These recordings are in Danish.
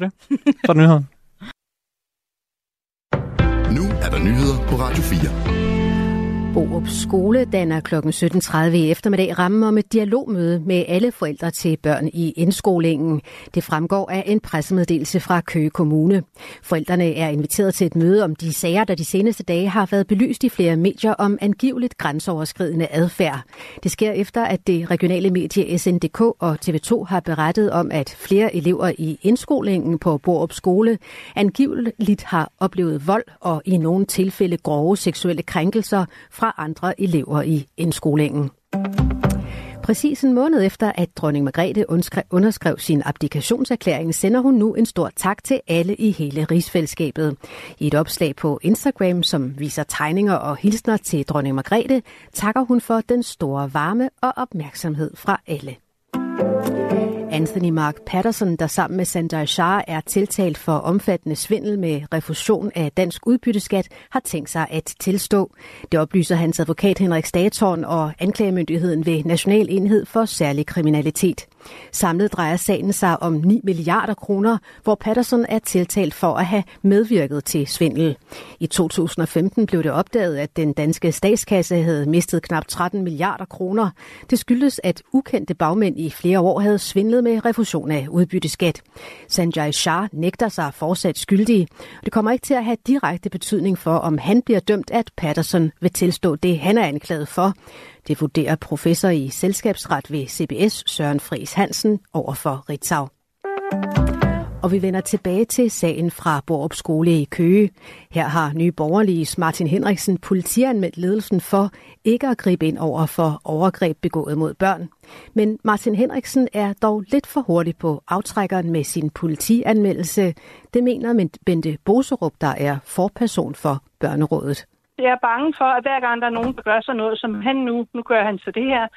det. Så er der nyheder. Nu er der nyheder på Radio 4. Borup Skole danner kl. 17.30 i eftermiddag rammen om et dialogmøde med alle forældre til børn i indskolingen. Det fremgår af en pressemeddelelse fra Køge Kommune. Forældrene er inviteret til et møde om de sager, der de seneste dage har været belyst i flere medier om angiveligt grænseoverskridende adfærd. Det sker efter, at det regionale medie SNDK og TV2 har berettet om, at flere elever i indskolingen på Borup Skole angiveligt har oplevet vold og i nogle tilfælde grove seksuelle krænkelser fra fra andre elever i indskolingen. Præcis en måned efter, at dronning Margrethe underskrev sin abdikationserklæring, sender hun nu en stor tak til alle i hele rigsfællesskabet. I et opslag på Instagram, som viser tegninger og hilsner til dronning Margrethe, takker hun for den store varme og opmærksomhed fra alle. Anthony Mark Patterson, der sammen med Sanjay Shah er tiltalt for omfattende svindel med refusion af dansk udbytteskat, har tænkt sig at tilstå. Det oplyser hans advokat Henrik Statorn og anklagemyndigheden ved National Enhed for Særlig Kriminalitet. Samlet drejer sagen sig om 9 milliarder kroner, hvor Patterson er tiltalt for at have medvirket til svindel. I 2015 blev det opdaget, at den danske statskasse havde mistet knap 13 milliarder kroner. Det skyldes, at ukendte bagmænd i flere år havde svindlet med refusion af udbytteskat. Sanjay Shah nægter sig fortsat skyldig. Det kommer ikke til at have direkte betydning for, om han bliver dømt, at Patterson vil tilstå det, han er anklaget for. Det vurderer professor i selskabsret ved CBS Søren Fris Hansen over for Ritzau. Og vi vender tilbage til sagen fra Borup Skole i Køge. Her har nye borgerlige Martin Henriksen politianmeldt ledelsen for ikke at gribe ind over for overgreb begået mod børn. Men Martin Henriksen er dog lidt for hurtig på aftrækkeren med sin politianmeldelse. Det mener Bente Boserup, der er forperson for Børnerådet. Jeg er bange for, at hver gang der er nogen, der gør sig noget, som han nu, nu gør han så det her,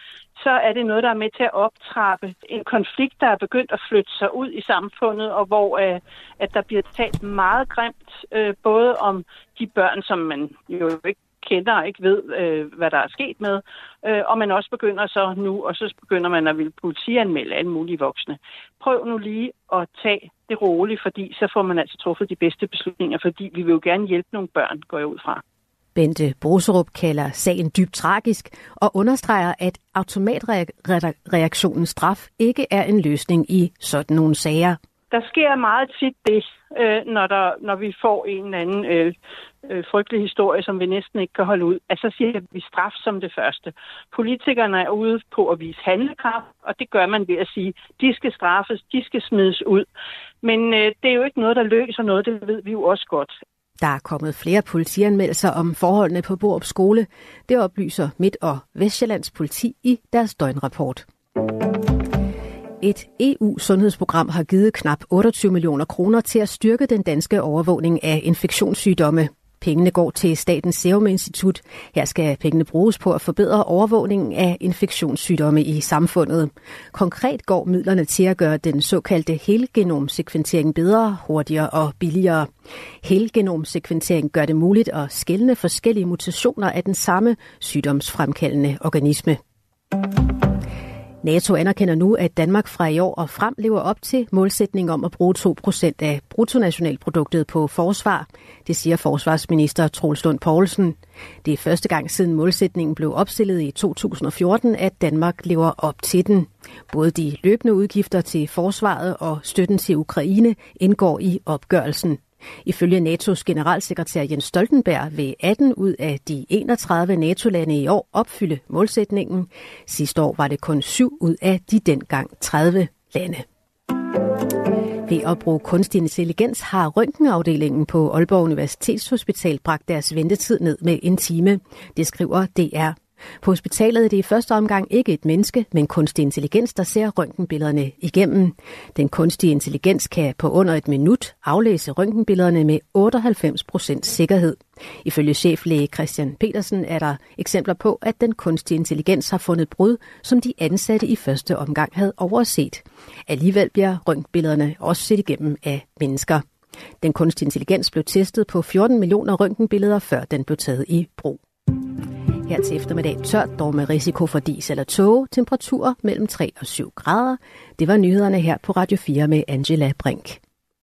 så er det noget, der er med til at optrappe en konflikt, der er begyndt at flytte sig ud i samfundet, og hvor øh, at der bliver talt meget grimt, øh, både om de børn, som man jo ikke kender og ikke ved, øh, hvad der er sket med, øh, og man også begynder så nu, og så begynder man at ville politianmelde alle mulige voksne. Prøv nu lige at tage det roligt, fordi så får man altså truffet de bedste beslutninger, fordi vi vil jo gerne hjælpe nogle børn, går jeg ud fra. Bente Broserup kalder sagen dybt tragisk og understreger, at automatreaktionens straf ikke er en løsning i sådan nogle sager. Der sker meget tit det, øh, når, der, når vi får en eller anden øh, øh, frygtelig historie, som vi næsten ikke kan holde ud. Altså siger vi straf som det første. Politikerne er ude på at vise handlekraft, og det gør man ved at sige, de skal straffes, de skal smides ud. Men øh, det er jo ikke noget, der løser noget, det ved vi jo også godt. Der er kommet flere politianmeldelser om forholdene på Borup Skole. Det oplyser Midt- og Vestjyllands politi i deres døgnrapport. Et EU-sundhedsprogram har givet knap 28 millioner kroner til at styrke den danske overvågning af infektionssygdomme. Pengene går til Statens Serum Institut. Her skal pengene bruges på at forbedre overvågningen af infektionssygdomme i samfundet. Konkret går midlerne til at gøre den såkaldte helgenomsekventering bedre, hurtigere og billigere. Helgenomsekventering gør det muligt at skelne forskellige mutationer af den samme sygdomsfremkaldende organisme. NATO anerkender nu, at Danmark fra i år og frem lever op til målsætningen om at bruge 2% af bruttonationalproduktet på forsvar. Det siger forsvarsminister Troels Lund Poulsen. Det er første gang siden målsætningen blev opstillet i 2014, at Danmark lever op til den. Både de løbende udgifter til forsvaret og støtten til Ukraine indgår i opgørelsen. Ifølge NATO's generalsekretær Jens Stoltenberg vil 18 ud af de 31 NATO-lande i år opfylde målsætningen. Sidste år var det kun 7 ud af de dengang 30 lande. Ved at bruge kunstig intelligens har røntgenafdelingen på Aalborg Universitetshospital bragt deres ventetid ned med en time. Det skriver DR. På hospitalet er det i første omgang ikke et menneske, men kunstig intelligens, der ser røntgenbillederne igennem. Den kunstige intelligens kan på under et minut aflæse røntgenbillederne med 98 procent sikkerhed. Ifølge cheflæge Christian Petersen er der eksempler på, at den kunstige intelligens har fundet brud, som de ansatte i første omgang havde overset. Alligevel bliver røntgenbillederne også set igennem af mennesker. Den kunstige intelligens blev testet på 14 millioner røntgenbilleder, før den blev taget i brug. Her til eftermiddag tørt, dog med risiko for dis eller tåge. Temperaturer mellem 3 og 7 grader. Det var nyhederne her på Radio 4 med Angela Brink.